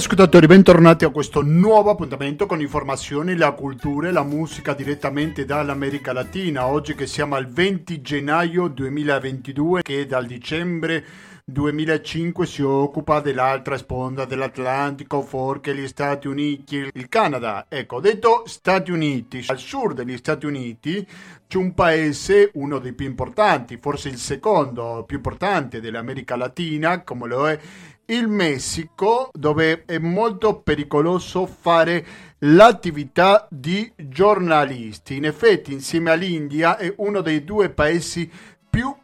ascoltatori, bentornati a questo nuovo appuntamento con informazioni, la cultura e la musica direttamente dall'America Latina. Oggi che siamo al 20 gennaio 2022, che dal dicembre 2005 si occupa dell'altra sponda dell'Atlantico, forché gli Stati Uniti, il Canada. Ecco, detto Stati Uniti, al sud degli Stati Uniti c'è un paese, uno dei più importanti, forse il secondo più importante dell'America Latina, come lo è il Messico, dove è molto pericoloso fare l'attività di giornalisti. In effetti, insieme all'India, è uno dei due paesi più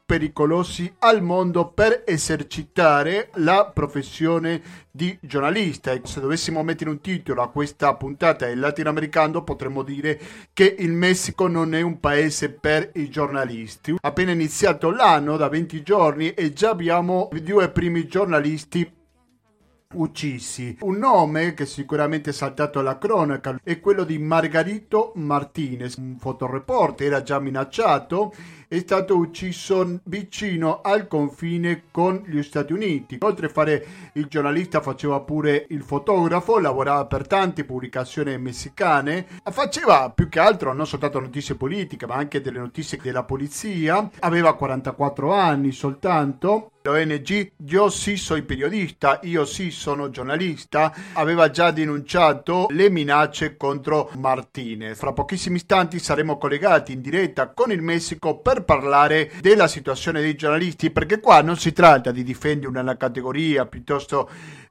pericolosi al mondo per esercitare la professione di giornalista. E se dovessimo mettere un titolo a questa puntata del latinoamericano, potremmo dire che il Messico non è un paese per i giornalisti. Appena iniziato l'anno, da 20 giorni, e già abbiamo due primi giornalisti uccisi. Un nome che sicuramente è saltato alla cronaca è quello di Margarito Martinez, un fotoreporter, era già minacciato, è stato ucciso vicino al confine con gli Stati Uniti. Oltre a fare il giornalista faceva pure il fotografo, lavorava per tante pubblicazioni messicane, faceva più che altro non soltanto notizie politiche ma anche delle notizie della polizia, aveva 44 anni soltanto L'ONG Io sì sono periodista, io sì sono giornalista, aveva già denunciato le minacce contro Martinez. Fra pochissimi istanti saremo collegati in diretta con il Messico per parlare della situazione dei giornalisti, perché qua non si tratta di difendere una categoria piuttosto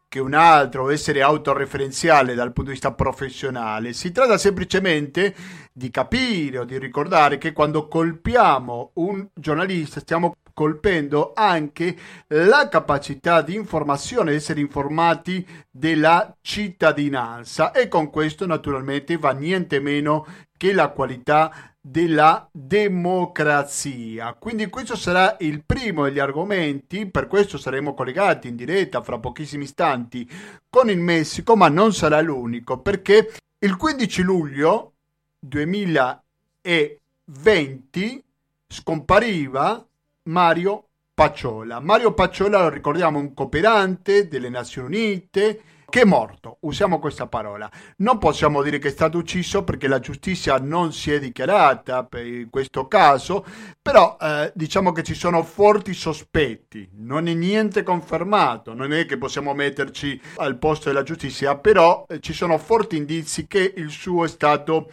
che un altro, essere autoreferenziale dal punto di vista professionale, si tratta semplicemente di capire o di ricordare che quando colpiamo un giornalista stiamo colpendo anche la capacità di informazione, di essere informati della cittadinanza. E con questo naturalmente va niente meno che la qualità della democrazia. Quindi questo sarà il primo degli argomenti, per questo saremo collegati in diretta fra pochissimi istanti con il Messico, ma non sarà l'unico, perché il 15 luglio 2020 scompariva Mario Pacciola. Mario Pacciola, lo ricordiamo, un cooperante delle Nazioni Unite che è morto, usiamo questa parola. Non possiamo dire che è stato ucciso perché la giustizia non si è dichiarata per questo caso, però eh, diciamo che ci sono forti sospetti, non è niente confermato, non è che possiamo metterci al posto della giustizia, però eh, ci sono forti indizi che il suo è stato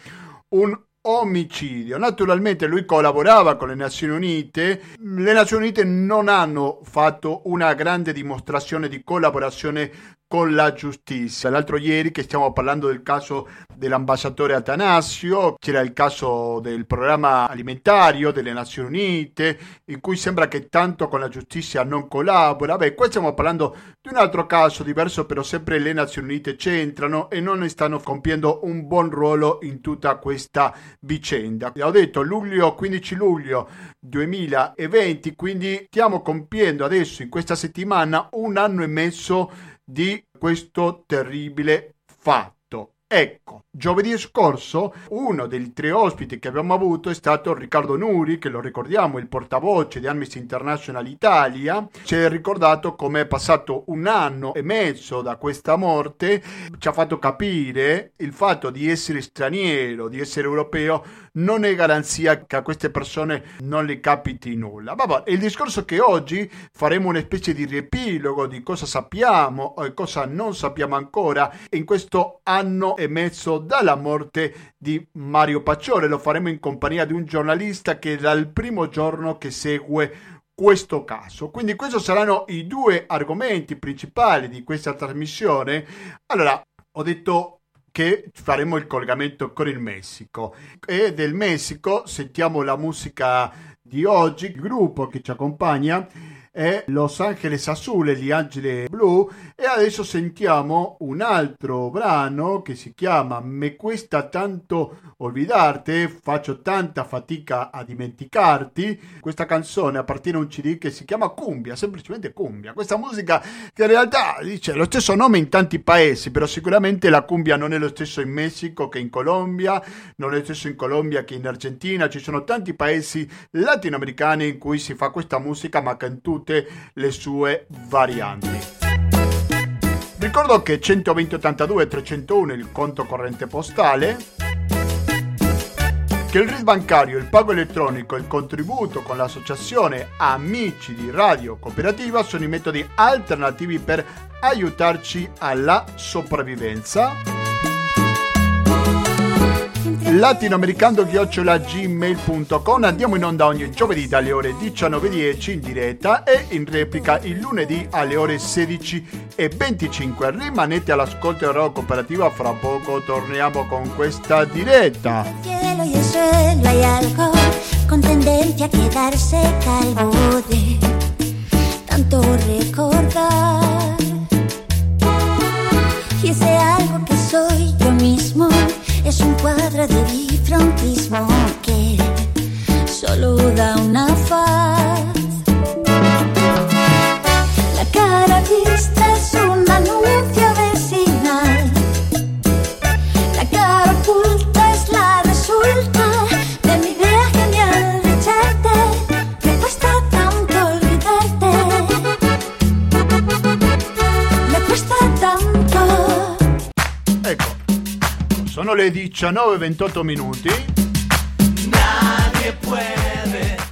un omicidio. Naturalmente lui collaborava con le Nazioni Unite, le Nazioni Unite non hanno fatto una grande dimostrazione di collaborazione con la giustizia. L'altro ieri che stiamo parlando del caso dell'ambasciatore Atanasio, c'era il caso del programma alimentario delle Nazioni Unite, in cui sembra che tanto con la giustizia non collabora. Beh, qua stiamo parlando di un altro caso diverso, però sempre le Nazioni Unite c'entrano e non stanno compiendo un buon ruolo in tutta questa vicenda. Ho detto luglio, 15 luglio 2020, quindi stiamo compiendo adesso in questa settimana un anno e mezzo di questo terribile fatto. Ecco, giovedì scorso uno dei tre ospiti che abbiamo avuto è stato Riccardo Nuri, che lo ricordiamo, il portavoce di Amnesty International Italia. Ci ha ricordato come è passato un anno e mezzo da questa morte, ci ha fatto capire il fatto di essere straniero, di essere europeo, non è garanzia che a queste persone non le capiti nulla. Vabbè, il discorso che oggi faremo una specie di riepilogo di cosa sappiamo e cosa non sappiamo ancora in questo anno e mezzo dalla morte di Mario Pacciore. Lo faremo in compagnia di un giornalista che dal primo giorno che segue questo caso. Quindi questi saranno i due argomenti principali di questa trasmissione. Allora, ho detto che faremo il collegamento con il Messico. E del Messico sentiamo la musica di oggi, il gruppo che ci accompagna è Los Angeles Azul, gli Angeli Blu e adesso sentiamo un altro brano che si chiama Me cuesta tanto olvidarti, faccio tanta fatica a dimenticarti. Questa canzone appartiene a un CD che si chiama Cumbia, semplicemente Cumbia. Questa musica che in realtà dice lo stesso nome in tanti paesi, però sicuramente la cumbia non è lo stesso in Messico che in Colombia, non è lo stesso in Colombia che in Argentina, ci sono tanti paesi latinoamericani in cui si fa questa musica ma che in tutti tutte le sue varianti. Ricordo che 120 82 301 è il conto corrente postale, che il RIS bancario, il pago elettronico e il contributo con l'associazione Amici di Radio Cooperativa sono i metodi alternativi per aiutarci alla sopravvivenza latinoamericando-gmail.com andiamo in onda ogni giovedì dalle ore 19.10 in diretta e in replica il lunedì alle ore 16.25 rimanete all'ascolto della cooperativa fra poco torniamo con questa diretta. Cielo y el suelo hay algo con a quedarse calvo tanto recordar. Y ese algo que soy yo mismo es un cuadro de bifrontismo que solo da una 19.28 minuti.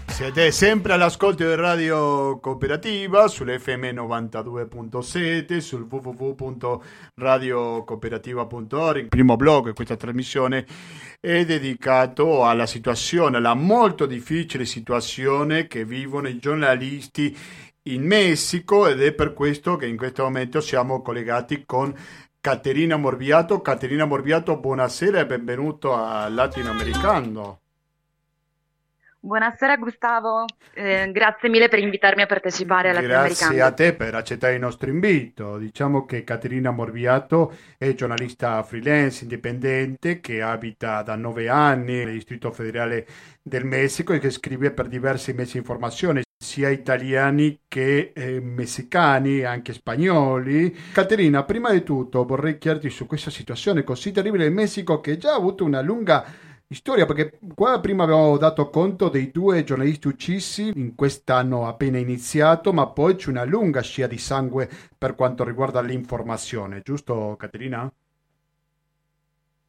Siete sempre all'ascolto di Radio Cooperativa sull'FM 92.7, sul www.radiocooperativa.org. Il primo blog di questa trasmissione è dedicato alla situazione, alla molto difficile situazione che vivono i giornalisti in Messico ed è per questo che in questo momento siamo collegati con Caterina Morbiato. Caterina Morbiato, buonasera e benvenuto a Latinoamericano. Buonasera Gustavo, eh, grazie mille per invitarmi a partecipare alla Grazie a te per accettare il nostro invito. Diciamo che Caterina Morbiato è giornalista freelance indipendente che abita da nove anni nel Distrito Federale del Messico e che scrive per diversi mezzi di informazione sia italiani che eh, messicani, anche spagnoli. Caterina, prima di tutto vorrei chiederti su questa situazione così terribile in Messico che già ha avuto una lunga storia, perché qua prima abbiamo dato conto dei due giornalisti uccisi in quest'anno appena iniziato, ma poi c'è una lunga scia di sangue per quanto riguarda l'informazione, giusto Caterina?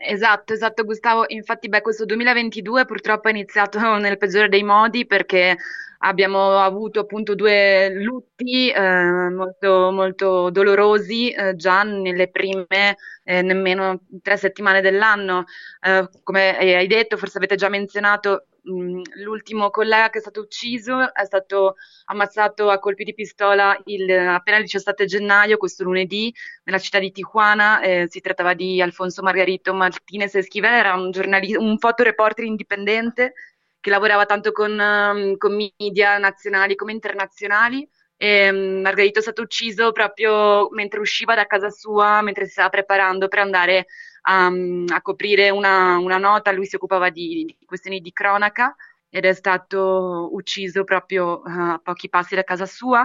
Esatto, esatto Gustavo, infatti beh, questo 2022 purtroppo è iniziato nel peggiore dei modi perché abbiamo avuto appunto due lutti eh, molto, molto dolorosi eh, già nelle prime eh, nemmeno tre settimane dell'anno. Eh, come hai detto, forse avete già menzionato, l'ultimo collega che è stato ucciso è stato ammazzato a colpi di pistola il, appena il 17 gennaio, questo lunedì, nella città di Tijuana. Eh, si trattava di Alfonso Margarito Martinez Esquivel, era un, giornalista, un fotoreporter indipendente che lavorava tanto con, con media nazionali come internazionali. E, um, Margarito è stato ucciso proprio mentre usciva da casa sua, mentre si stava preparando per andare a, um, a coprire una, una, nota. Lui si occupava di, di, questioni di cronaca ed è stato ucciso proprio uh, a pochi passi da casa sua.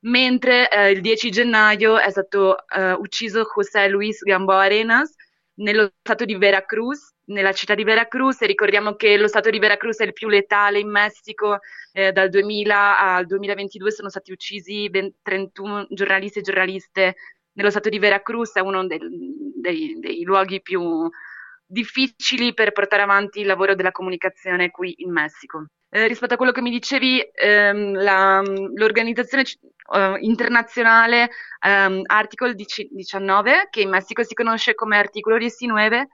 Mentre uh, il 10 gennaio è stato uh, ucciso José Luis Gamboa Arenas nello stato di Veracruz, nella città di Veracruz e ricordiamo che lo stato di Veracruz è il più letale in Messico, eh, dal 2000 al 2022 sono stati uccisi 31 giornalisti e giornaliste nello stato di Veracruz, è uno dei, dei, dei luoghi più difficili per portare avanti il lavoro della comunicazione qui in Messico. Eh, rispetto a quello che mi dicevi, ehm, la, l'organizzazione uh, internazionale um, Article 19, che in Messico si conosce come Articolo 19,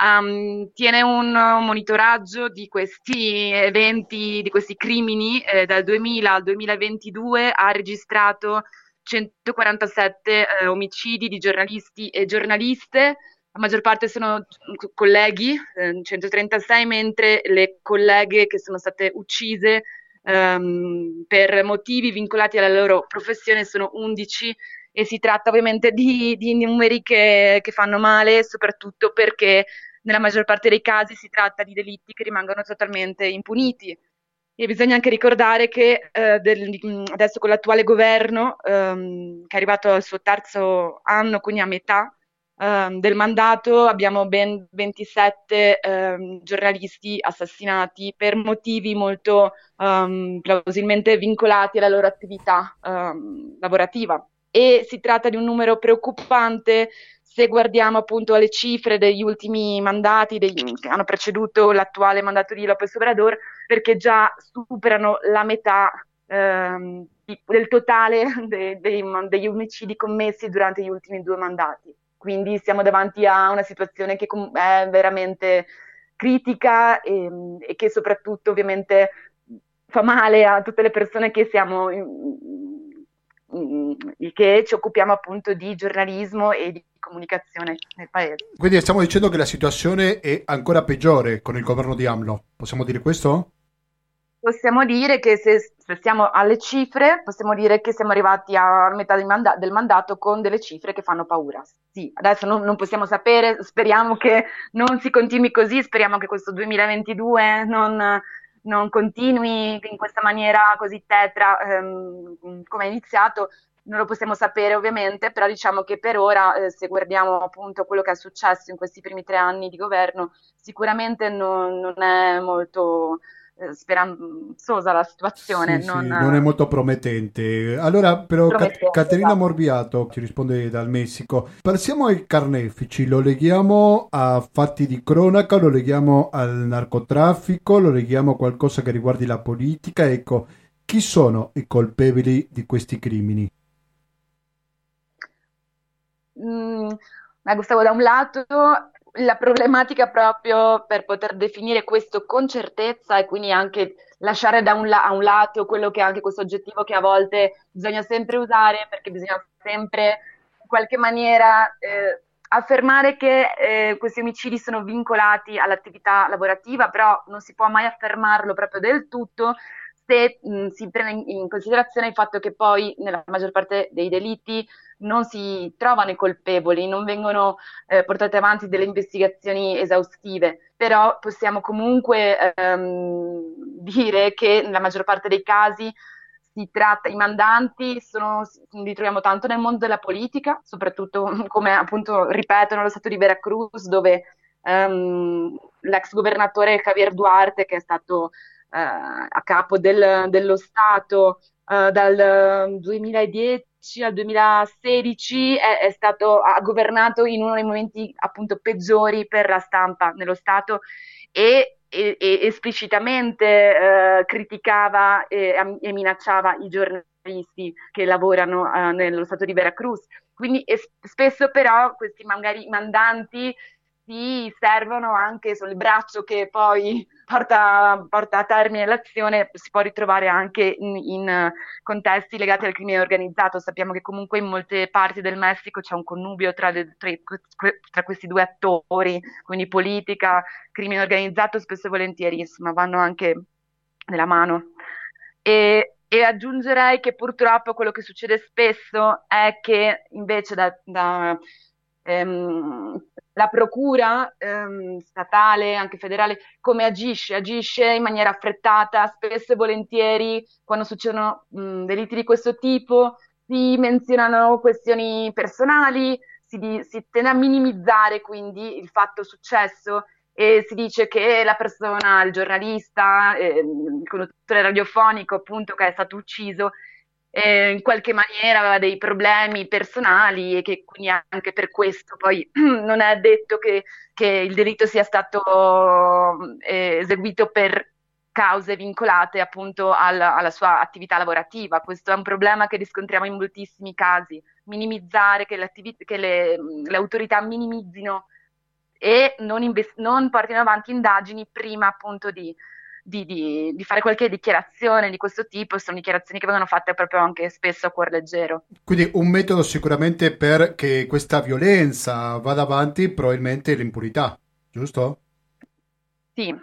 um, tiene un monitoraggio di questi eventi, di questi crimini eh, dal 2000 al 2022, ha registrato 147 eh, omicidi di giornalisti e giornaliste, la maggior parte sono colleghi, eh, 136, mentre le colleghe che sono state uccise um, per motivi vincolati alla loro professione sono 11 e si tratta ovviamente di, di numeri che, che fanno male, soprattutto perché nella maggior parte dei casi si tratta di delitti che rimangono totalmente impuniti. E bisogna anche ricordare che eh, del, adesso con l'attuale governo, ehm, che è arrivato al suo terzo anno, quindi a metà ehm, del mandato, abbiamo ben 27 ehm, giornalisti assassinati per motivi molto ehm, plausibilmente vincolati alla loro attività ehm, lavorativa. e si tratta di un numero preoccupante se guardiamo appunto alle cifre degli ultimi mandati degli, che hanno preceduto l'attuale mandato di Lopez Obrador, perché già superano la metà ehm, del totale de, de, degli omicidi commessi durante gli ultimi due mandati. Quindi siamo davanti a una situazione che è veramente critica e, e che soprattutto ovviamente fa male a tutte le persone che siamo che ci occupiamo appunto di giornalismo e di comunicazione nel paese. Quindi stiamo dicendo che la situazione è ancora peggiore con il governo di AMLO, possiamo dire questo? Possiamo dire che se, se stiamo alle cifre, possiamo dire che siamo arrivati a metà del, manda- del mandato con delle cifre che fanno paura. Sì, adesso non, non, possiamo sapere, speriamo che non si continui così, speriamo che questo 2022 non, non continui in questa maniera così tetra ehm, come è iniziato, non lo possiamo sapere ovviamente, però diciamo che per ora, eh, se guardiamo appunto quello che è successo in questi primi tre anni di governo, sicuramente non, non è molto speranzosa la situazione. Sì, non... Sì, non... è molto promettente. Allora, però, Caterina esatto. Morbiato ci risponde dal Messico. Passiamo ai carnefici, lo leghiamo a fatti di cronaca, lo leghiamo al narcotraffico, lo leghiamo a qualcosa che riguardi la politica. Ecco, chi sono i colpevoli di questi crimini? Mm, Gustavo, da un lato la problematica proprio per poter definire questo con certezza e quindi anche lasciare da un, la- un lato quello che è anche questo oggettivo che a volte bisogna sempre usare perché bisogna sempre in qualche maniera eh, affermare che eh, questi omicidi sono vincolati all'attività lavorativa, però non si può mai affermarlo proprio del tutto se mh, si prende in, considerazione il fatto che poi nella maggior parte dei delitti non si trovano i colpevoli, non vengono eh, portate avanti delle investigazioni esaustive, però possiamo comunque ehm, dire che nella maggior parte dei casi si tratta, i mandanti sono, li troviamo tanto nel mondo della politica, soprattutto come appunto ripetono lo stato di Veracruz, dove ehm, l'ex governatore Javier Duarte, che è stato a capo del, dello Stato eh, dal 2010 al 2016 è, è, stato, ha governato in uno dei momenti appunto peggiori per la stampa nello Stato e, e, e esplicitamente eh, criticava e, e, minacciava i giornalisti che lavorano eh, nello Stato di Veracruz. Quindi spesso però questi magari mandanti si servono anche sul braccio che poi porta, porta, a termine l'azione, si può ritrovare anche in, in, contesti legati al crimine organizzato. Sappiamo che comunque in molte parti del Messico c'è un connubio tra, le, tra, tra questi due attori, quindi politica, crimine organizzato spesso e volentieri, insomma, vanno anche nella mano. E, e aggiungerei che purtroppo quello che succede spesso è che invece da, da ehm, la procura ehm, statale, anche federale, come agisce? Agisce in maniera affrettata, spesso e volentieri quando succedono mh, delitti di questo tipo si menzionano questioni personali, si, si tende a minimizzare quindi il fatto successo e si dice che la persona, il giornalista, eh, il conduttore radiofonico appunto che è stato ucciso eh, in qualche maniera aveva dei problemi personali e che quindi anche per questo poi non è detto che, che il delitto sia stato eh, eseguito per cause vincolate appunto alla, alla, sua attività lavorativa. Questo è un problema che riscontriamo in moltissimi casi, minimizzare, che, che le, le, autorità minimizzino e non, invest- non portino avanti indagini prima appunto di, di, di, di, fare qualche dichiarazione di questo tipo, sono dichiarazioni che vengono fatte proprio anche spesso a cuor leggero. Quindi un metodo sicuramente per che questa violenza vada avanti probabilmente l'impunità, giusto? Sì,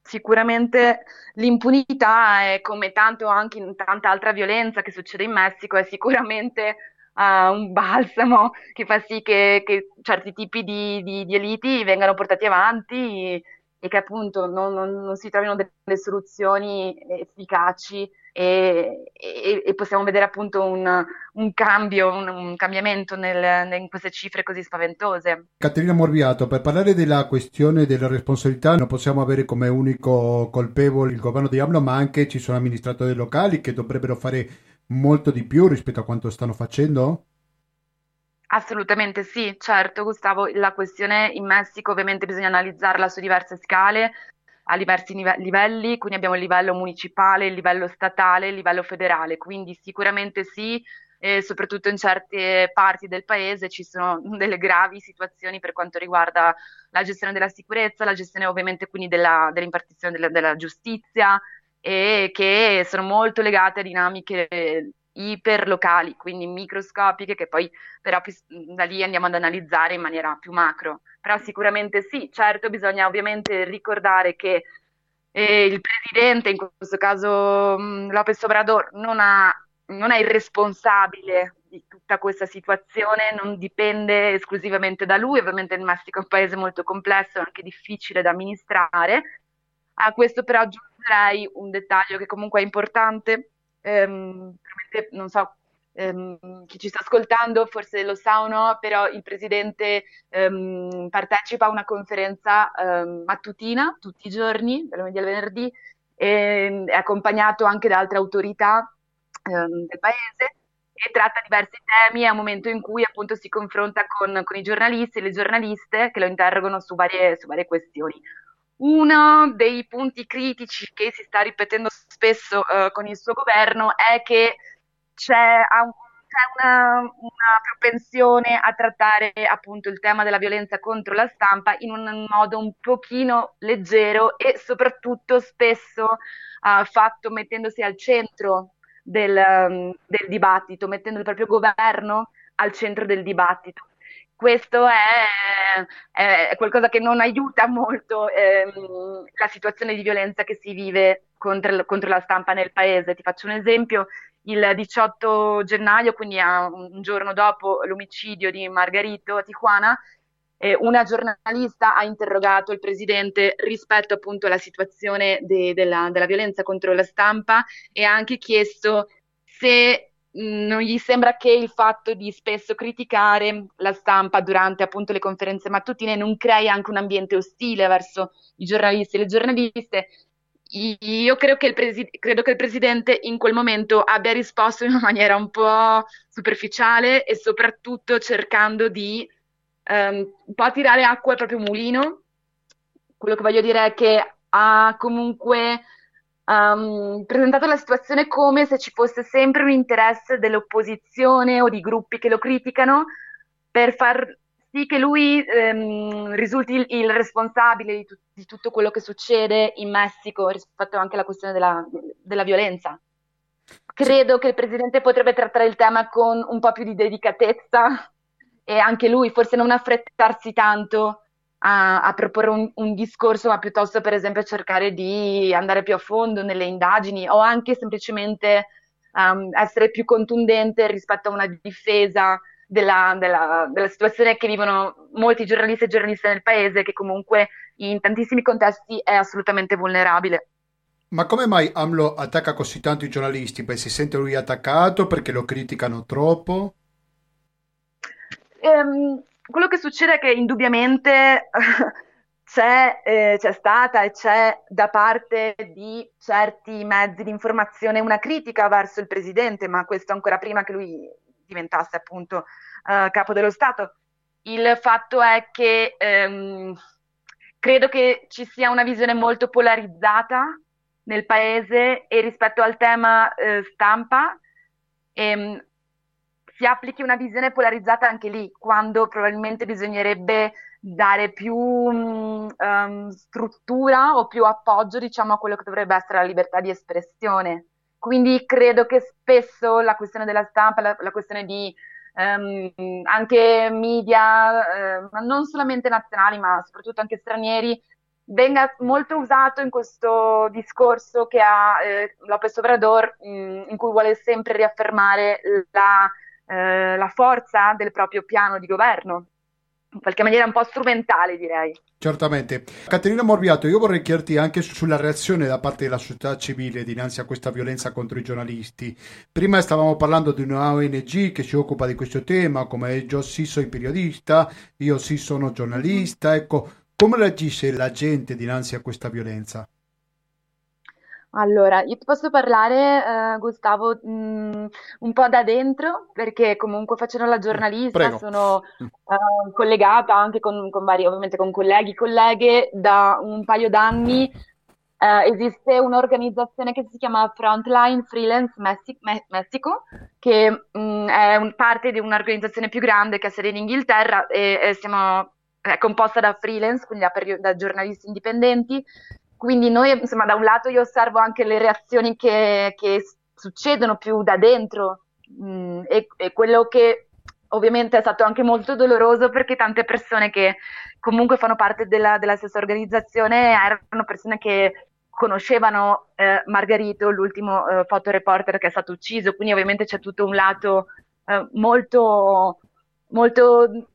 sicuramente l'impunità è come tanto anche in tanta altra violenza che succede in Messico, è sicuramente uh, un balsamo che fa sì che, che certi tipi di, di, di eliti vengano portati avanti e che appunto non, non, non si trovino delle soluzioni efficaci e, e, e possiamo vedere appunto un, un cambio, un, un cambiamento nel, in queste cifre così spaventose. Caterina Morbiato, per parlare della questione della responsabilità non possiamo avere come unico colpevole il governo di AMLO, ma anche ci sono amministratori locali che dovrebbero fare molto di più rispetto a quanto stanno facendo? Assolutamente sì, certo Gustavo, la questione in Messico ovviamente bisogna analizzarla su diverse scale, a diversi nive- livelli, quindi abbiamo il livello municipale, il livello statale, il livello federale, quindi sicuramente sì, e soprattutto in certe parti del paese ci sono delle gravi situazioni per quanto riguarda la gestione della sicurezza, la gestione ovviamente quindi della, dell'impartizione della, della giustizia e che sono molto legate a dinamiche iperlocali, quindi microscopiche, che poi però da lì andiamo ad analizzare in maniera più macro. Però sicuramente sì, certo bisogna ovviamente ricordare che eh, il presidente, in questo caso mh, Lopez Obrador, non, ha, non è il responsabile di tutta questa situazione, non dipende esclusivamente da lui, ovviamente il Messico è un paese molto complesso anche difficile da amministrare. A questo però aggiungerei un dettaglio che comunque è importante, ehm, non so ehm, chi ci sta ascoltando forse lo sa o no, però il presidente ehm, partecipa a una conferenza ehm, mattutina tutti i giorni, dal lunedì al venerdì, e è accompagnato anche da altre autorità ehm, del paese e tratta diversi temi a un momento in cui appunto si confronta con, con i giornalisti e le giornaliste che lo interrogano su varie, su varie questioni. Uno dei punti critici che si sta ripetendo spesso uh, con il suo governo è che c'è, c'è una, una, propensione a trattare appunto il tema della violenza contro la stampa in un modo un pochino leggero e soprattutto spesso uh, fatto mettendosi al centro del, um, del dibattito, mettendo il proprio governo al centro del dibattito questo è, è, qualcosa che non aiuta molto ehm, la situazione di violenza che si vive contro, contro, la stampa nel paese. Ti faccio un esempio, il 18 gennaio, quindi un giorno dopo l'omicidio di Margarito a Tijuana, eh, una giornalista ha interrogato il presidente rispetto appunto alla situazione de, della, della violenza contro la stampa e ha anche chiesto se non gli sembra che il fatto di spesso criticare la stampa durante appunto le conferenze mattutine non crei anche un ambiente ostile verso i giornalisti e le giornaliste. Io credo che, presi- credo che il presidente in quel momento abbia risposto in una maniera un po' superficiale e soprattutto cercando di um, un po' tirare acqua al proprio mulino. Quello che voglio dire è che ha comunque um, presentato la situazione come se ci fosse sempre un interesse dell'opposizione o di gruppi che lo criticano per far sì che lui ehm, risulti il, il responsabile di, tu- di, tutto quello che succede in Messico rispetto anche alla questione della, della violenza. Credo che il presidente potrebbe trattare il tema con un po' più di dedicatezza e anche lui forse non affrettarsi tanto a, a proporre un, un, discorso, ma piuttosto per esempio cercare di andare più a fondo nelle indagini o anche semplicemente um, essere più contundente rispetto a una difesa della, della, della, situazione che vivono molti giornalisti e giornaliste nel paese, che comunque in tantissimi contesti è assolutamente vulnerabile. Ma come mai AMLO attacca così tanto i giornalisti? Beh, si sente lui attaccato perché lo criticano troppo? Um, quello che succede è che indubbiamente c'è, eh, c'è, stata e c'è da parte di certi mezzi di informazione una critica verso il presidente, ma questo ancora prima che lui diventasse appunto eh, capo dello Stato. Il fatto è che ehm, credo che ci sia una visione molto polarizzata nel paese e rispetto al tema eh, stampa. Ehm, si applichi una visione polarizzata anche lì, quando probabilmente bisognerebbe dare più um, struttura o più appoggio, diciamo, a quello che dovrebbe essere la libertà di espressione. Quindi credo che spesso la questione della stampa, la, la questione di um, anche media, uh, non solamente nazionali, ma soprattutto anche stranieri, venga molto usato in questo discorso che ha eh, Lopez Obrador, mh, in cui vuole sempre riaffermare la eh, la forza del proprio piano di governo, in qualche maniera un po' strumentale direi. Certamente. Caterina Morbiato, io vorrei chiederti anche sulla reazione da parte della società civile dinanzi a questa violenza contro i giornalisti. Prima stavamo parlando di una ONG che si occupa di questo tema, come io sì sono periodista, io sì sono giornalista, ecco, come reagisce la gente dinanzi a questa violenza? Allora, io ti posso parlare, eh, Gustavo, mh, un po' da dentro, perché comunque facendo la Mm, giornalista Prego. sono eh, collegata anche con, con vari, ovviamente con colleghi, colleghe. Da un paio d'anni eh, esiste un'organizzazione che si chiama Frontline Freelance Messi- Me- Messico, che mh, è un- parte di un'organizzazione più grande che ha sede in Inghilterra e, e siamo, è composta da freelance, quindi da, da giornalisti indipendenti quindi noi, insomma, da un lato io osservo anche le reazioni che, che succedono più da dentro, mm, e, e quello che ovviamente è stato anche molto doloroso perché tante persone che comunque fanno parte della, della stessa organizzazione erano persone che conoscevano eh, Margarito, l'ultimo eh, fotoreporter che è stato ucciso, quindi ovviamente c'è tutto un lato eh, molto, molto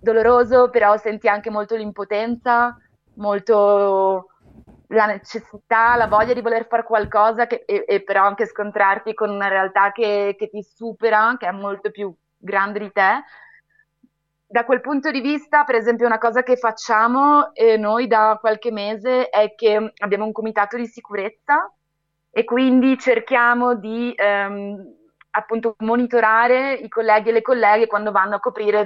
doloroso, però senti anche molto l'impotenza molto la necessità, la voglia di voler fare qualcosa che- e, e però anche scontrarti con una realtà che, che ti supera, che è molto più grande di te. Da quel punto di vista, per esempio, una cosa che facciamo eh, noi da qualche mese è che abbiamo un comitato di sicurezza e quindi cerchiamo di ehm, appunto monitorare i colleghi e le colleghe quando vanno a coprire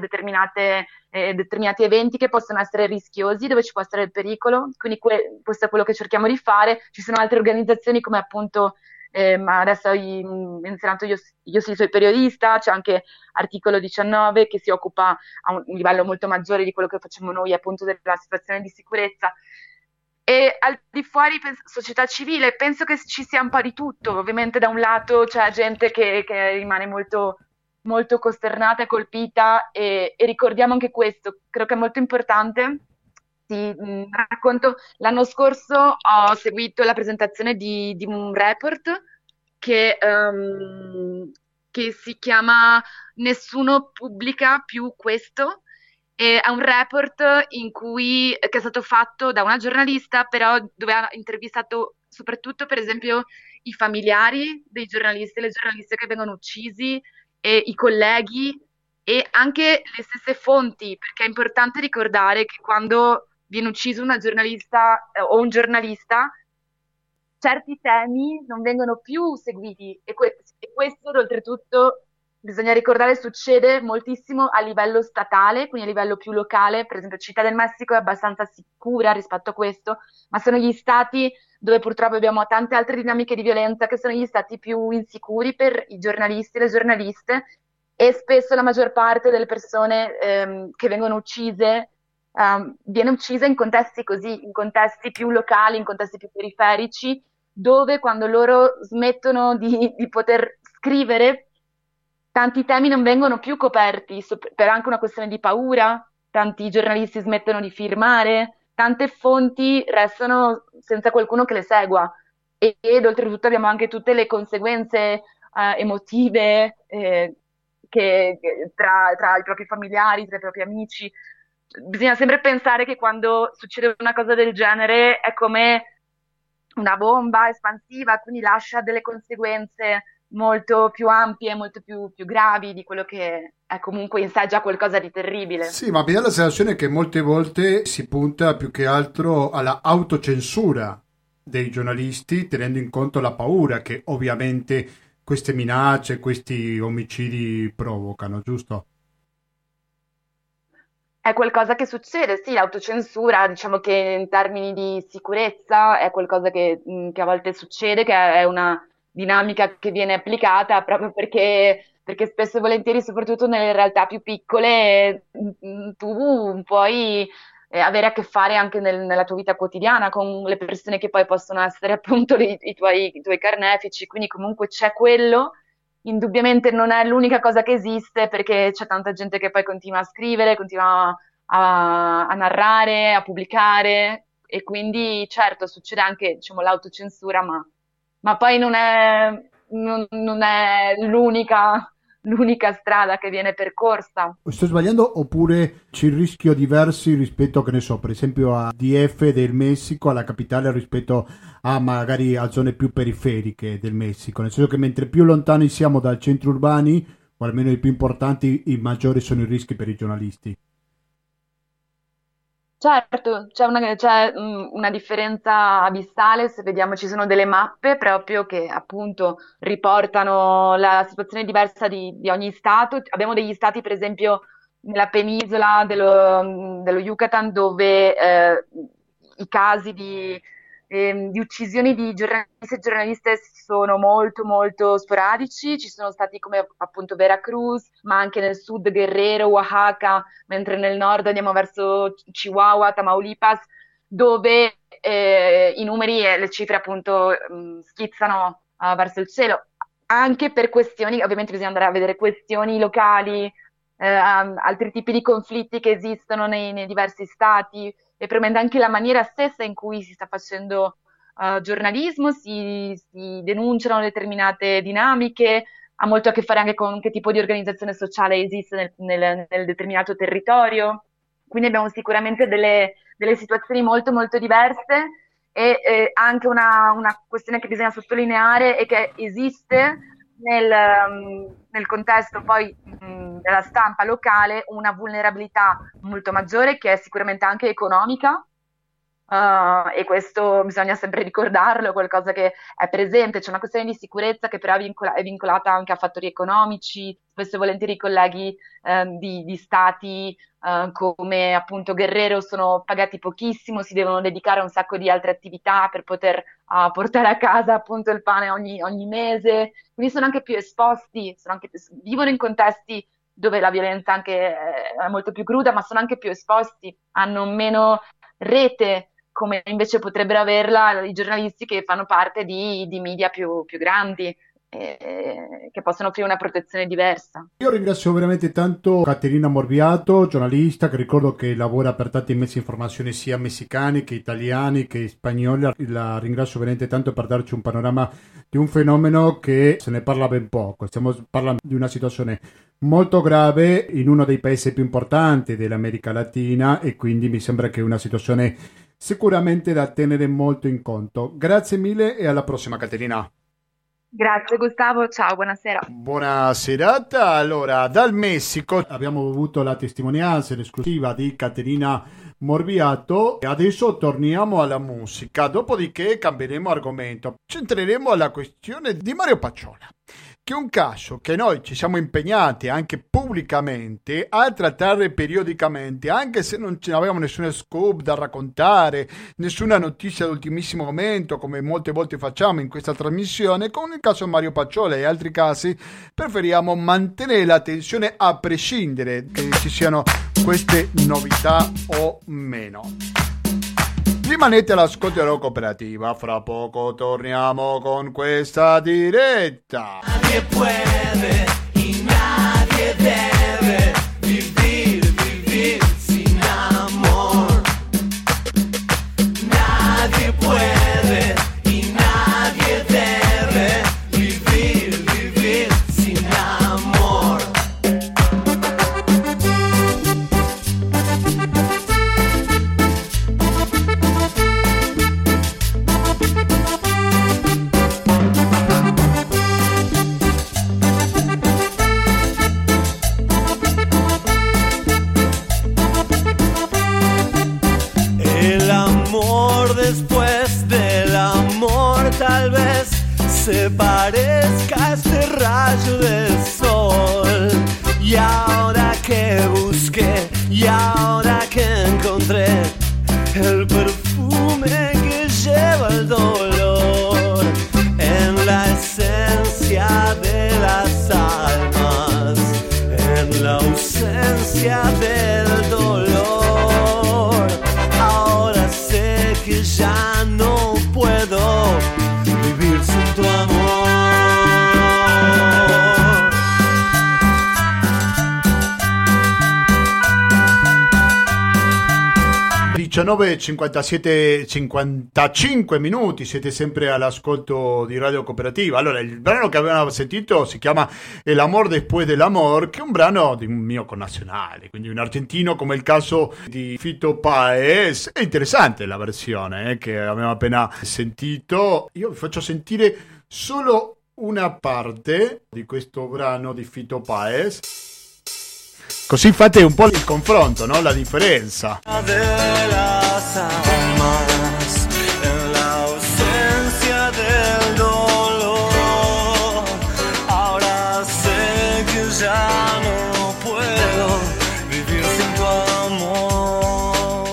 eh, determinati eventi che possono essere rischiosi, dove ci può essere il pericolo. Quindi que- questo è quello che cerchiamo di fare. Ci sono altre organizzazioni come appunto, ehm, adesso hai menzionato io, io sì, sono periodista, c'è anche Articolo 19 che si occupa a un livello molto maggiore di quello che facciamo noi appunto della situazione di sicurezza. E al di fuori, pens- società civile, penso che ci sia un po' di tutto. Ovviamente da un lato c'è gente che, che rimane molto, molto costernata e colpita e, ricordiamo anche questo, credo che è molto importante. Ti mh, racconto, l'anno scorso ho seguito la presentazione di, di un report che, ehm, che si chiama Nessuno pubblica più questo è un report cui, che è stato fatto da una giornalista, però dove ha intervistato soprattutto, per esempio, i familiari dei giornalisti le giornaliste che vengono uccisi i colleghi e anche le stesse fonti, perché è importante ricordare che quando viene ucciso una giornalista eh, o un giornalista, certi temi non vengono più seguiti e, que- e questo oltretutto bisogna ricordare succede moltissimo a livello statale, quindi a livello più locale, per esempio Città del Messico è abbastanza sicura rispetto a questo, ma sono gli stati dove purtroppo abbiamo tante altre dinamiche di violenza che sono gli stati più insicuri per i giornalisti e le giornaliste e spesso la maggior parte delle persone ehm, che vengono uccise ehm, viene uccisa in contesti così, in contesti più locali, in contesti più periferici, dove quando loro smettono di, di poter scrivere, tanti temi non vengono più coperti, per anche una questione di paura, tanti giornalisti smettono di firmare, tante fonti restano senza qualcuno che le segua. E- Ed oltretutto abbiamo anche tutte le conseguenze eh, emotive eh, che, che tra, tra i propri familiari, tra i propri amici. Bisogna sempre pensare che quando succede una cosa del genere è come una bomba espansiva, quindi lascia delle conseguenze molto più ampie, molto più, più gravi di quello che è comunque in sé già qualcosa di terribile. Sì, ma mi dà la sensazione che molte volte si punta più che altro alla autocensura dei giornalisti, tenendo in conto la paura che ovviamente queste minacce, questi omicidi provocano, giusto? È qualcosa che succede, sì, l'autocensura, diciamo che in termini di sicurezza è qualcosa che, mh, che a volte succede, che è una dinamica che viene applicata proprio perché, perché spesso e volentieri, soprattutto nelle realtà più piccole, mh, tu puoi eh, avere a che fare anche nel- nella tua vita quotidiana con le persone che poi possono essere appunto i, i tuoi, i tuoi carnefici, quindi comunque c'è quello. Indubbiamente non è l'unica cosa che esiste perché c'è tanta gente che poi continua a scrivere, continua a, a narrare, a pubblicare e quindi certo succede anche diciamo, l'autocensura, ma, ma poi non è, non, non è l'unica, l'unica strada che viene percorsa. Sto sbagliando oppure c'è il rischio diversi rispetto, che ne so, per esempio a DF del Messico, alla capitale rispetto a magari a zone più periferiche del Messico, nel senso che mentre più lontani siamo dai centri urbani, o almeno i più importanti, i maggiori sono i rischi per i giornalisti. Certo, c'è una, c'è, mm, una differenza abissale se vediamo ci sono delle mappe proprio che appunto riportano la situazione diversa di, di ogni stato. Abbiamo degli stati, per esempio, nella penisola dello, dello Yucatan dove eh, i casi di eh, di uccisioni di giornalisti e giornaliste sono molto molto sporadici, ci sono stati come appunto Veracruz, ma anche nel sud Guerrero, Oaxaca, mentre nel nord andiamo verso Chihuahua, Tamaulipas, dove eh, i numeri e le cifre appunto mh, mm, schizzano uh, verso il cielo, anche per questioni, ovviamente bisogna andare a vedere questioni locali, eh, altri tipi di conflitti che esistono nei, nei diversi stati, e premendo anche la maniera stessa in cui si sta facendo uh, giornalismo, si, si, denunciano determinate dinamiche, ha molto a che fare anche con che tipo di organizzazione sociale esiste nel, nel, nel determinato territorio. Quindi abbiamo sicuramente delle, delle situazioni molto molto diverse e eh, anche una, una, questione che bisogna sottolineare è che esiste nel, um, nel contesto poi mh, della stampa locale una vulnerabilità molto maggiore che è sicuramente anche economica Uh, e questo bisogna sempre ricordarlo, è qualcosa che è presente, c'è una questione di sicurezza che però è, vincola- è vincolata anche a fattori economici, spesso e volentieri i colleghi uh, di, di, stati uh, come appunto Guerrero sono pagati pochissimo, si devono dedicare a un sacco di altre attività per poter portare a casa appunto il pane ogni, ogni mese, quindi sono anche più esposti, anche vivono in contesti dove la violenza anche è molto più cruda, ma sono anche più esposti, hanno meno rete come invece potrebbero averla i giornalisti che fanno parte di, di media più, più grandi. Che possono offrire una protezione diversa. Io ringrazio veramente tanto Caterina Morbiato, giornalista che ricordo che lavora per tante mezzi di informazione sia messicani che italiani che spagnoli. La ringrazio veramente tanto per darci un panorama di un fenomeno che se ne parla ben poco. Stiamo parlando di una situazione molto grave in uno dei paesi più importanti dell'America Latina e quindi mi sembra che una situazione sicuramente da tenere molto in conto. Grazie mille e alla prossima Caterina. Grazie Gustavo, ciao, buonasera. Buona serata. Allora, dal Messico abbiamo avuto la testimonianza esclusiva di Caterina Morbiato e adesso torniamo alla musica, dopodiché cambieremo argomento. Centreremo alla questione di Mario Pacciola che un caso che noi ci siamo impegnati anche pubblicamente a trattare periodicamente, anche se non avevamo nessuno scoop da raccontare, nessuna notizia d'ultimissimo momento, come molte volte facciamo in questa trasmissione, con il caso Mario Pacciola e altri casi, preferiamo mantenere l'attenzione a prescindere che ci siano queste novità o meno. Rimanete all'ascolto della cooperativa, fra poco torniamo con questa diretta. Nadie puede y nadie deve até 19, 57, 55 minuti, siete sempre all'ascolto di Radio Cooperativa. Allora, il brano che avevamo sentito si chiama El amor después del amor, che è un brano di un mio connazionale, quindi un argentino come il caso di Fito Paez. È interessante la versione eh, che abbiamo appena sentito. Io vi faccio sentire solo una parte di questo brano di Fito Paez Così fate un po' il confronto, no? la differenza.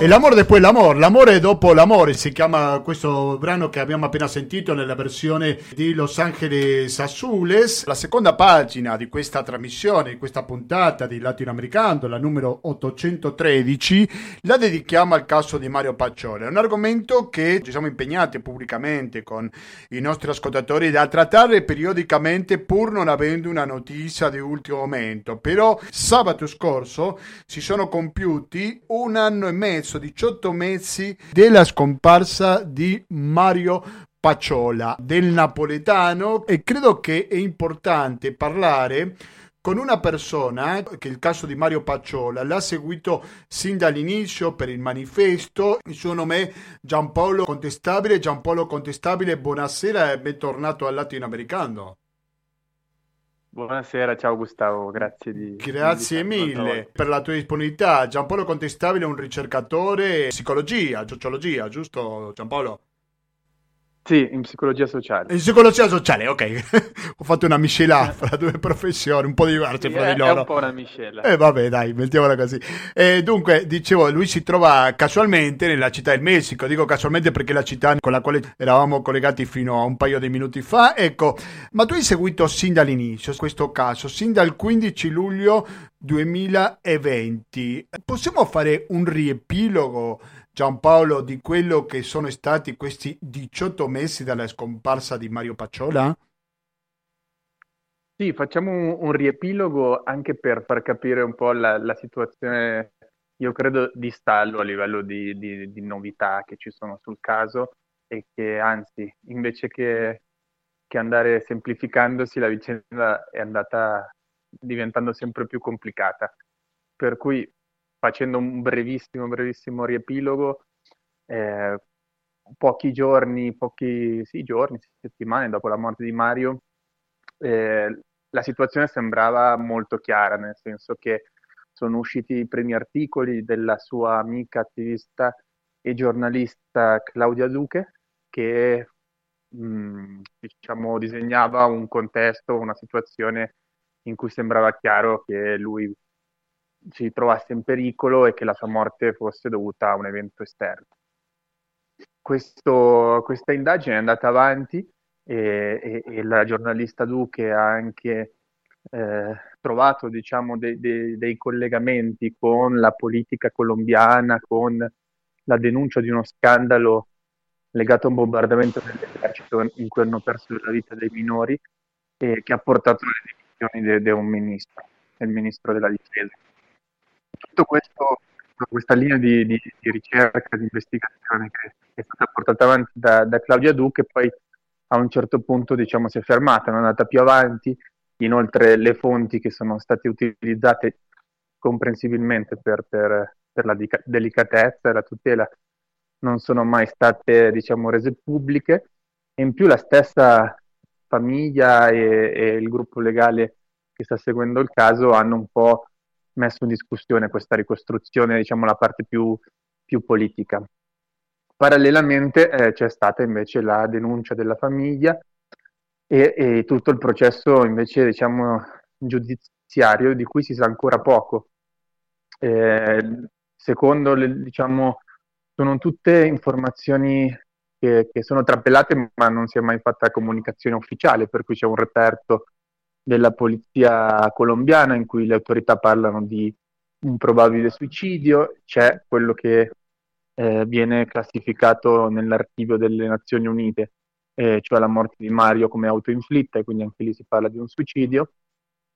E l'amore dopo l'amore, l'amore dopo l'amore si chiama questo brano che abbiamo appena sentito nella versione di Los Angeles Azules. La seconda pagina di questa trasmissione, di questa puntata di Latinoamericano, la numero 813, la dedichiamo al caso di Mario Pacciola. È un argomento che ci siamo impegnati pubblicamente con i nostri ascoltatori da trattare periodicamente pur non avendo una notizia di ultimo momento. Però sabato scorso si sono compiuti un anno e mezzo perso 18 mesi della scomparsa di Mario Pacciola, del napoletano e credo che è importante parlare con una persona che il caso di Mario Pacciola l'ha seguito sin dall'inizio per il manifesto. Il suo nome è Giampaolo Contestabile. Giampaolo Contestabile, buonasera e bentornato al latinoamericano. Buonasera, ciao Gustavo, grazie di... Grazie di mille per la tua disponibilità. Giampaolo Contestabile è un ricercatore in psicologia, sociologia, giusto Giampaolo? Sì, in psicologia sociale. In psicologia sociale, ok. Ho fatto una miscela fra due professioni, un po' diverse fra di loro. È un po' una miscela. Eh vabbè, dai, mettiamola così. Eh, dunque, dicevo, lui si trova casualmente nella città del Messico. Dico casualmente perché è la città con la quale eravamo collegati fino a un paio di minuti fa. Ecco, ma tu hai seguito sin dall'inizio questo caso, sin dal 15 luglio 2020. Possiamo fare un riepilogo Giampaolo, di quello che sono stati questi 18 mesi dalla scomparsa di Mario Pacciola? Sì, facciamo un, un riepilogo anche per far capire un po' la, la situazione, io credo, di stallo a livello di, di, di, novità che ci sono sul caso e che anzi, invece che, che andare semplificandosi, la vicenda è andata diventando sempre più complicata. Per cui facendo un brevissimo, brevissimo riepilogo, eh, pochi giorni, pochi sì, giorni, settimane dopo la morte di Mario, eh, la situazione sembrava molto chiara, nel senso che sono usciti i primi articoli della sua amica attivista e giornalista Claudia Duque, che mh, mm, diciamo, disegnava un contesto, una situazione in cui sembrava chiaro che lui si trovasse in pericolo e che la sua morte fosse dovuta a un evento esterno. Questo, questa indagine è andata avanti e, e, e la giornalista Duque ha anche eh, trovato diciamo, dei, dei, dei collegamenti con la politica colombiana, con la denuncia di uno scandalo legato a un bombardamento dell'esercito in cui hanno perso la vita dei minori e che ha portato alle dimissioni di un ministro, il ministro della difesa tutto questo, questa linea di, di, di, ricerca, di investigazione che è stata portata avanti da, da Claudia Duque, poi a un certo punto diciamo, si è fermata, non è andata più avanti, inoltre le fonti che sono state utilizzate comprensibilmente per, per, per la delicatezza e la tutela non sono mai state diciamo, rese pubbliche. E in più la stessa famiglia e, e il gruppo legale che sta seguendo il caso hanno un po' messo in discussione questa ricostruzione, diciamo la parte più, più politica. Parallelamente eh, c'è stata invece la denuncia della famiglia e, e tutto il processo invece diciamo giudiziario di cui si sa ancora poco. Eh, secondo le, diciamo sono tutte informazioni che, che, sono trappellate ma non si è mai fatta comunicazione ufficiale per cui c'è un reperto della polizia colombiana in cui le autorità parlano di un probabile suicidio, c'è quello che eh, viene classificato nell'archivio delle Nazioni Unite, eh, cioè la morte di Mario come autoinflitta, e quindi anche lì si parla di un suicidio,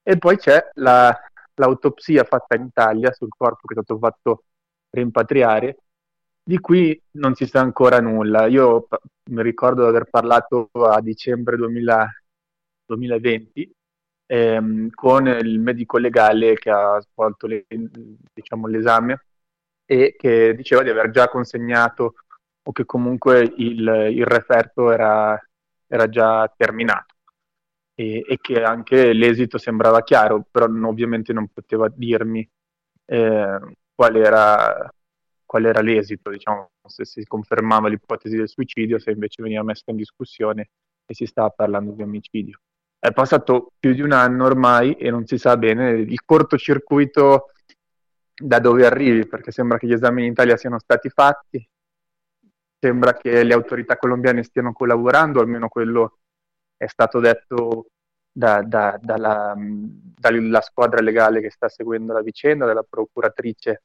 e poi c'è la, l'autopsia fatta in Italia sul corpo che è stato fatto rimpatriare, di cui non si sa ancora nulla. Io mi ricordo di aver parlato a dicembre 2000, 2020 ehm, con il medico legale che ha svolto le, diciamo, l'esame e che diceva di aver già consegnato o che comunque il, il referto era, era già terminato e, e, che anche l'esito sembrava chiaro, però ovviamente non poteva dirmi eh, qual, era, qual, era, l'esito, diciamo, se si confermava l'ipotesi del suicidio, se invece veniva messa in discussione e si stava parlando di omicidio. È passato più di un anno ormai e non si sa bene il cortocircuito da dove arrivi, perché sembra che gli esami in Italia siano stati fatti, sembra che le autorità colombiane stiano collaborando, almeno quello è stato detto da, da, dalla, dalla, squadra legale che sta seguendo la vicenda, dalla procuratrice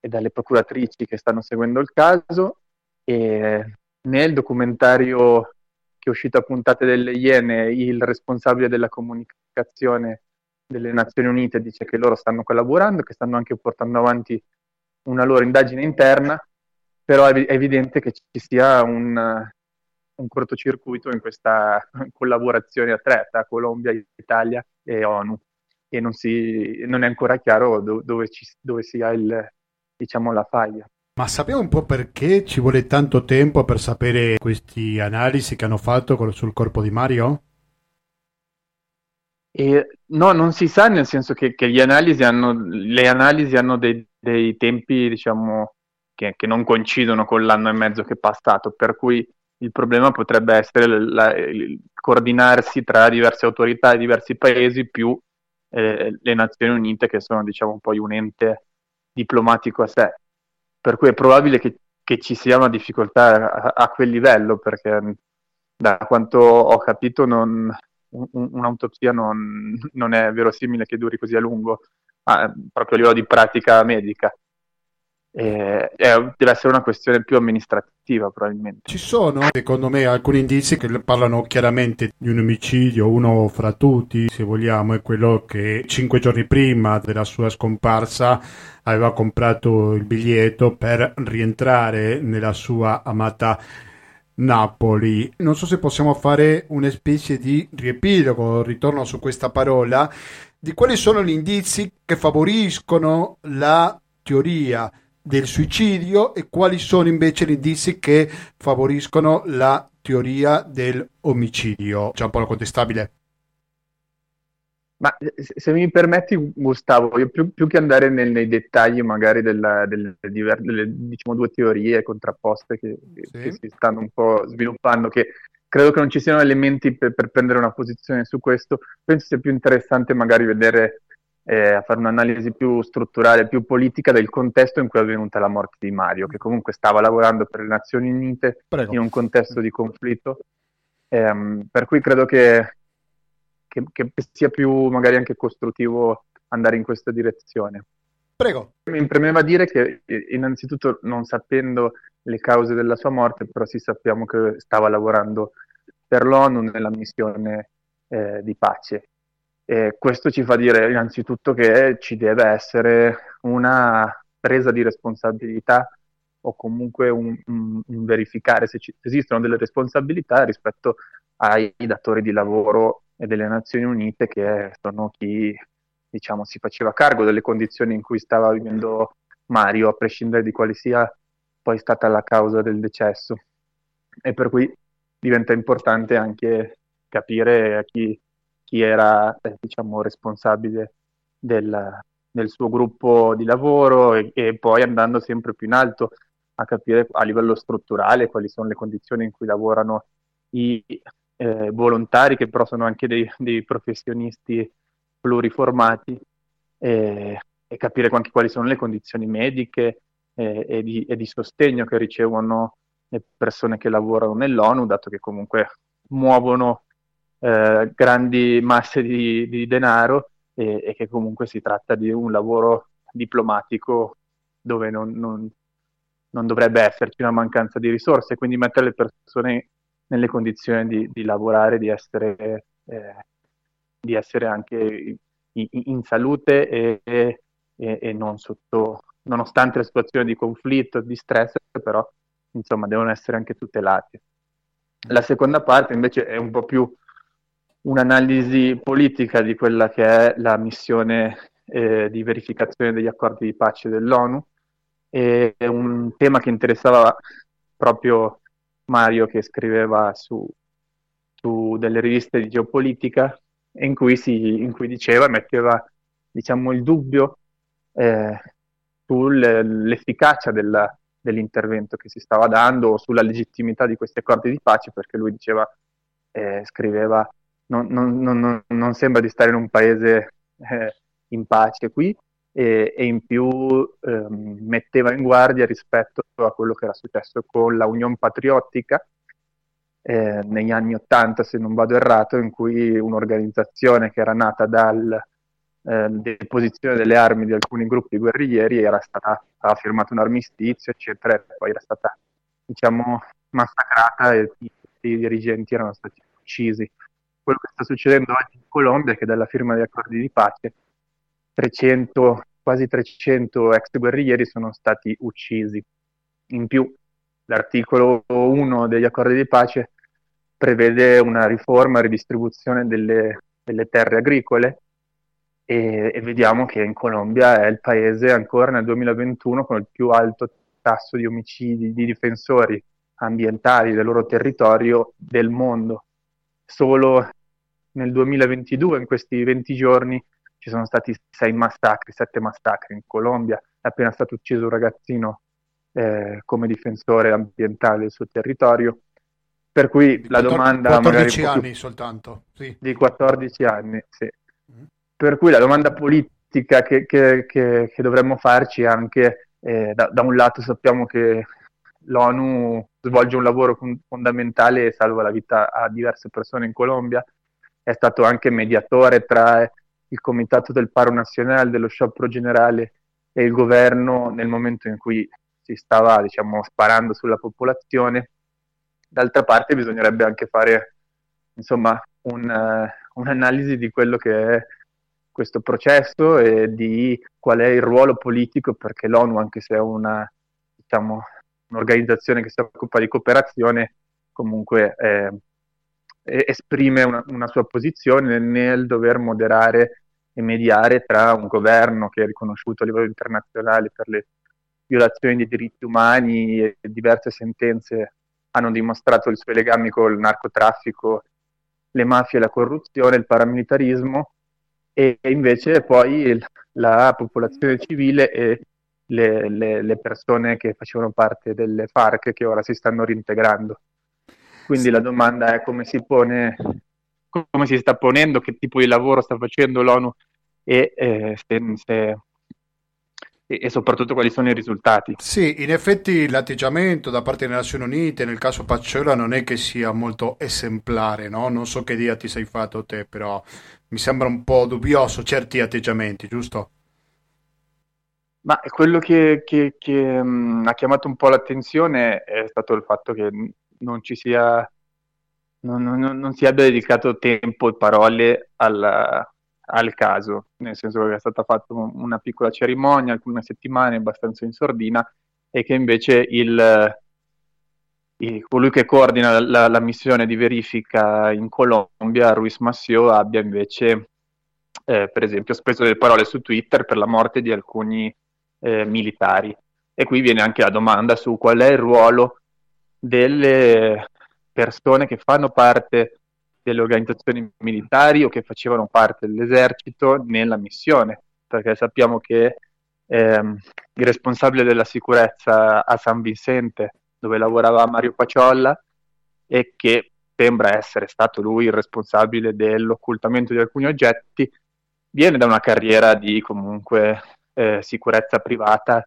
e dalle procuratrici che stanno seguendo il caso. E nel documentario che è uscito a puntate delle Iene, il responsabile della comunicazione delle Nazioni Unite dice che loro stanno collaborando, che stanno anche portando avanti una loro indagine interna, però è evidente che ci sia un, un cortocircuito in questa collaborazione a tre tra Colombia, Italia e ONU e non, si, non è ancora chiaro do, dove, ci, dove sia il, diciamo, la faglia. Ma sappiamo un po' perché ci vuole tanto tempo per sapere queste analisi che hanno fatto sul corpo di Mario? E, no, non si sa, nel senso che, che analisi hanno, le analisi hanno dei, dei tempi, diciamo, che, che, non coincidono con l'anno e mezzo che è passato, per cui il problema potrebbe essere la, il coordinarsi tra diverse autorità e diversi paesi più eh, le Nazioni Unite, che sono, diciamo, poi un ente diplomatico a sé. Per cui è probabile che, che ci sia una difficoltà a, a, quel livello, perché da quanto ho capito non, un'autopsia non, non, è verosimile che duri così a lungo, ma proprio a livello di pratica medica. Eh, deve essere una questione più amministrativa probabilmente. Ci sono secondo me alcuni indizi che parlano chiaramente di un omicidio, uno fra tutti se vogliamo è quello che cinque giorni prima della sua scomparsa aveva comprato il biglietto per rientrare nella sua amata Napoli. Non so se possiamo fare una specie di riepilogo, ritorno su questa parola, di quali sono gli indizi che favoriscono la teoria del suicidio e quali sono invece gli indizi che favoriscono la teoria dell'omicidio. C'è un po' contestabile. Ma se mi permetti, Gustavo, io più, più che andare nel, nei dettagli magari della, delle, delle, delle diciamo, due teorie contrapposte che, sì. che, si stanno un po' sviluppando, che credo che non ci siano elementi per, per, prendere una posizione su questo, penso sia più interessante magari vedere, eh, fare un'analisi più strutturale, più politica del contesto in cui è avvenuta la morte di Mario, che comunque stava lavorando per le Nazioni Unite Prego. in un contesto di conflitto. Eh, per cui credo che che, che sia più magari anche costruttivo andare in questa direzione. Prego. Mi premeva dire che innanzitutto non sapendo le cause della sua morte, però sì sappiamo che stava lavorando per l'ONU nella missione eh, di pace. E questo ci fa dire innanzitutto che ci deve essere una presa di responsabilità o comunque un, un, un verificare se, ci, esistono delle responsabilità rispetto ai datori di lavoro e delle Nazioni Unite che sono chi diciamo, si faceva cargo delle condizioni in cui stava vivendo Mario, a prescindere di quale sia poi stata la causa del decesso. E per cui diventa importante anche capire chi, chi era eh, diciamo, responsabile del, del, suo gruppo di lavoro e, e poi andando sempre più in alto a capire a livello strutturale quali sono le condizioni in cui lavorano i eh, volontari che però sono anche dei, dei professionisti pluriformati eh, e capire anche quali sono le condizioni mediche eh, e, di, e, di, sostegno che ricevono le persone che lavorano nell'ONU, dato che comunque muovono eh, grandi masse di, di denaro e, e, che comunque si tratta di un lavoro diplomatico dove non, non, non dovrebbe esserci una mancanza di risorse, quindi mettere le persone nelle condizioni di, di lavorare, di essere, eh, di essere anche in, in salute e, e, e, non sotto, nonostante la situazione di conflitto, di stress, però insomma devono essere anche tutelati. La seconda parte invece è un po' più un'analisi politica di quella che è la missione eh, di verificazione degli accordi di pace dell'ONU. È un tema che interessava proprio Mario che scriveva su, su delle riviste di geopolitica in cui, si, in cui diceva, metteva diciamo, il dubbio eh, sull'efficacia della, dell'intervento che si stava dando o sulla legittimità di questi accordi di pace, perché lui diceva, eh, scriveva, non, non, non, non, sembra di stare in un paese eh, in pace qui e, e in più ehm, metteva in guardia rispetto a quello che era successo con la Unione Patriottica eh, negli anni Ottanta, se non vado errato, in cui un'organizzazione che era nata dal eh, deposizione delle armi di alcuni gruppi guerriglieri era stata, aveva firmato un armistizio, eccetera, e poi era stata, diciamo, massacrata e i, i dirigenti erano stati uccisi. Quello che sta succedendo oggi in Colombia che dalla firma degli accordi di pace 300, quasi 300 ex guerriglieri sono stati uccisi. In più, l'articolo 1 degli accordi di pace prevede una riforma, ridistribuzione delle, delle terre agricole e, e, vediamo che in Colombia è il paese ancora nel 2021 con il più alto tasso di omicidi di difensori ambientali del loro territorio del mondo. Solo nel 2022, in questi 20 giorni, ci sono stati sei massacri, sette massacri in Colombia, è appena stato ucciso un ragazzino eh, come difensore ambientale del suo territorio. Per cui di la 14, domanda... 14 anni più, soltanto. Sì. Di 14 anni, sì. Per cui la domanda politica che, che, che, che dovremmo farci è anche, eh, da, da, un lato sappiamo che l'ONU svolge un lavoro fondamentale e salva la vita a diverse persone in Colombia, è stato anche mediatore tra il Comitato del Paro Nazionale, dello sciopero generale e il governo nel momento in cui si stava diciamo, sparando sulla popolazione. D'altra parte bisognerebbe anche fare insomma, un, uh, un'analisi di quello che è questo processo e di qual è il ruolo politico, perché l'ONU, anche se è una, diciamo, un'organizzazione che si occupa di cooperazione, comunque eh, esprime una, una, sua posizione nel dover moderare e mediare tra un governo che è riconosciuto a livello internazionale per le violazioni dei diritti umani e diverse sentenze hanno dimostrato i suoi legami con il narcotraffico, le mafie, la corruzione, il paramilitarismo e invece poi la popolazione civile e le, le, le, persone che facevano parte delle FARC che ora si stanno reintegrando. Quindi la domanda è come si pone, come si sta ponendo, che tipo di lavoro sta facendo l'ONU e, eh, se, se, e, soprattutto quali sono i risultati. Sì, in effetti l'atteggiamento da parte delle Nazioni Unite nel caso Pacciola non è che sia molto esemplare, no? Non so che dia ti sei fatto te, però mi sembra un po' dubbioso certi atteggiamenti, giusto? Ma quello che, che, che mh, ha chiamato un po' l'attenzione è stato il fatto che non ci sia, non, non, non si abbia dedicato tempo e parole alla, al caso, nel senso che è stata fatta una piccola cerimonia, alcune settimane abbastanza in sordina, e che invece il, il, colui che coordina la, la, missione di verifica in Colombia, Ruiz Massio, abbia invece, eh, per esempio, speso delle parole su Twitter per la morte di alcuni eh, militari. E qui viene anche la domanda su qual è il ruolo delle persone che fanno parte delle organizzazioni militari o che facevano parte dell'esercito nella missione, perché sappiamo che ehm, il responsabile della sicurezza a San Vicente, dove lavorava Mario Paciolla, e che sembra essere stato lui il responsabile dell'occultamento di alcuni oggetti, viene da una carriera di comunque eh, sicurezza privata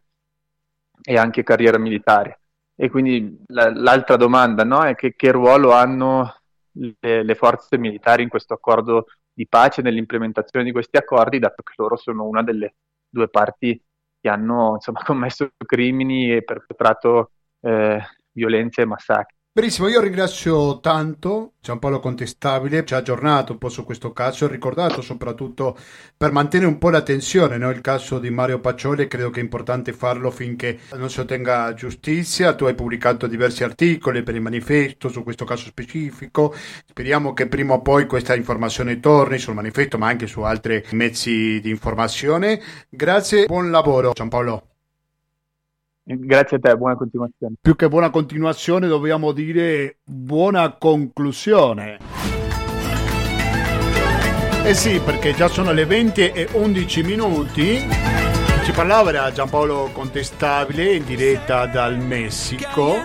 e anche carriera militare. E quindi la, l'altra domanda no, è che, che ruolo hanno le, le forze militari in questo accordo di pace, nell'implementazione di questi accordi, dato che loro sono una delle due parti che hanno insomma, commesso crimini e perpetrato eh, violenze e massacri. Benissimo, io ringrazio tanto Giampaolo Contestabile, ci ha aggiornato un po' su questo caso e ricordato soprattutto per mantenere un po' l'attenzione, no? il caso di Mario Paccioli, credo che è importante farlo finché non si ottenga giustizia, tu hai pubblicato diversi articoli per il manifesto su questo caso specifico, speriamo che prima o poi questa informazione torni sul manifesto ma anche su altri mezzi di informazione. Grazie, buon lavoro Giampaolo. Grazie a te, buona continuazione. Più che buona continuazione dobbiamo dire buona conclusione. Eh sì, perché già sono le 20 e 11 minuti. ci parlava era Giampaolo Contestabile in diretta dal Messico.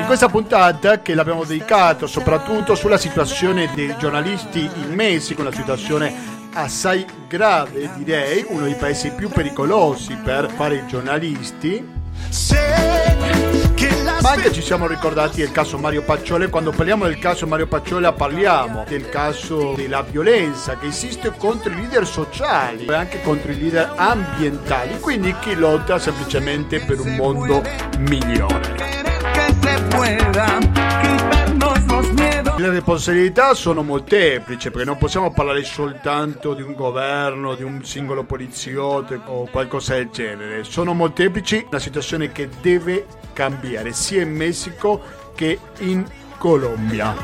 In questa puntata che l'abbiamo dedicato soprattutto sulla situazione dei giornalisti in Messico, una situazione assai grave direi, uno dei paesi più pericolosi per fare i giornalisti. Ma anche ci siamo ricordati del caso Mario Pacciole, quando parliamo del caso Mario Pacciole parliamo del caso della violenza che esiste contro i leader sociali e anche contro i leader ambientali, quindi chi lotta semplicemente per un mondo migliore. Le responsabilità sono molteplici perché non possiamo parlare soltanto di un governo, di un singolo poliziotto o qualcosa del genere. Sono molteplici, una situazione che deve cambiare sia in Messico che in Colombia.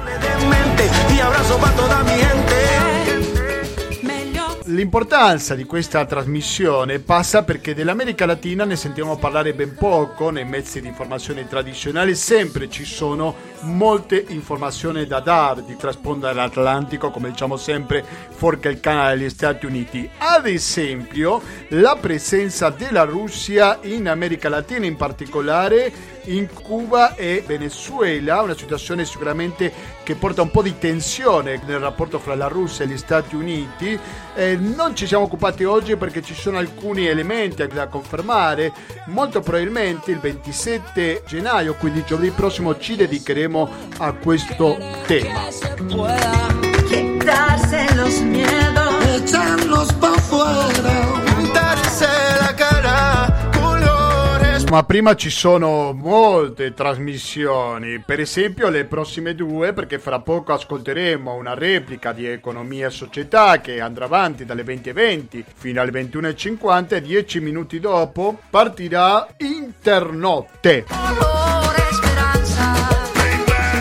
L'importanza di questa trasmissione passa perché dell'America Latina ne sentiamo parlare ben poco nei mezzi di informazione tradizionali, sempre ci sono molte informazioni da dare di traspondere l'Atlantico, come diciamo sempre, fuori il canale degli Stati Uniti. Ad esempio, la presenza della Russia in America Latina, in particolare in Cuba e Venezuela, una situazione sicuramente che porta un po' di tensione nel rapporto fra la Russia e gli Stati Uniti. Eh, non ci siamo occupati oggi perché ci sono alcuni elementi da confermare. Molto probabilmente il 27 gennaio, quindi giovedì prossimo, ci dedicheremo a questo tema. Ma prima ci sono molte trasmissioni, per esempio le prossime due, perché fra poco ascolteremo una replica di Economia e Società che andrà avanti dalle 20.20 fino alle 21.50 e 10 minuti dopo partirà Internotte.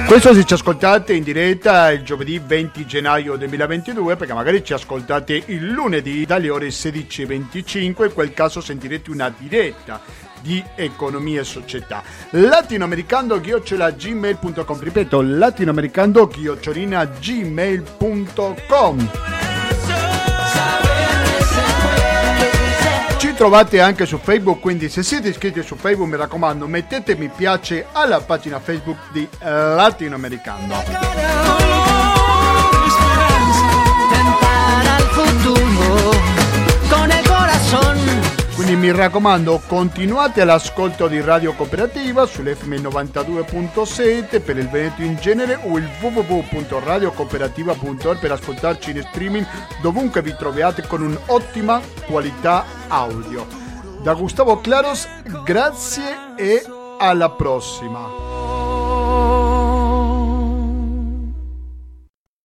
Questo se ci ascoltate in diretta il giovedì 20 gennaio 2022 perché magari ci ascoltate il lunedì dalle ore 16.25 in quel caso sentirete una diretta di economia e società. Latinoamericando-gmail.com Ripeto, latinoamericando-gmail.com Ci trovate anche su Facebook, quindi se siete iscritti su Facebook mi raccomando mettete mi piace alla pagina Facebook di Latinoamericando. Quindi mi raccomando, continuate l'ascolto di Radio Cooperativa sull'FM 92.7 per il Veneto in genere o il www.radiocooperativa.org per ascoltarci in streaming dovunque vi troviate con un'ottima qualità audio. Da Gustavo Claros, grazie e alla prossima.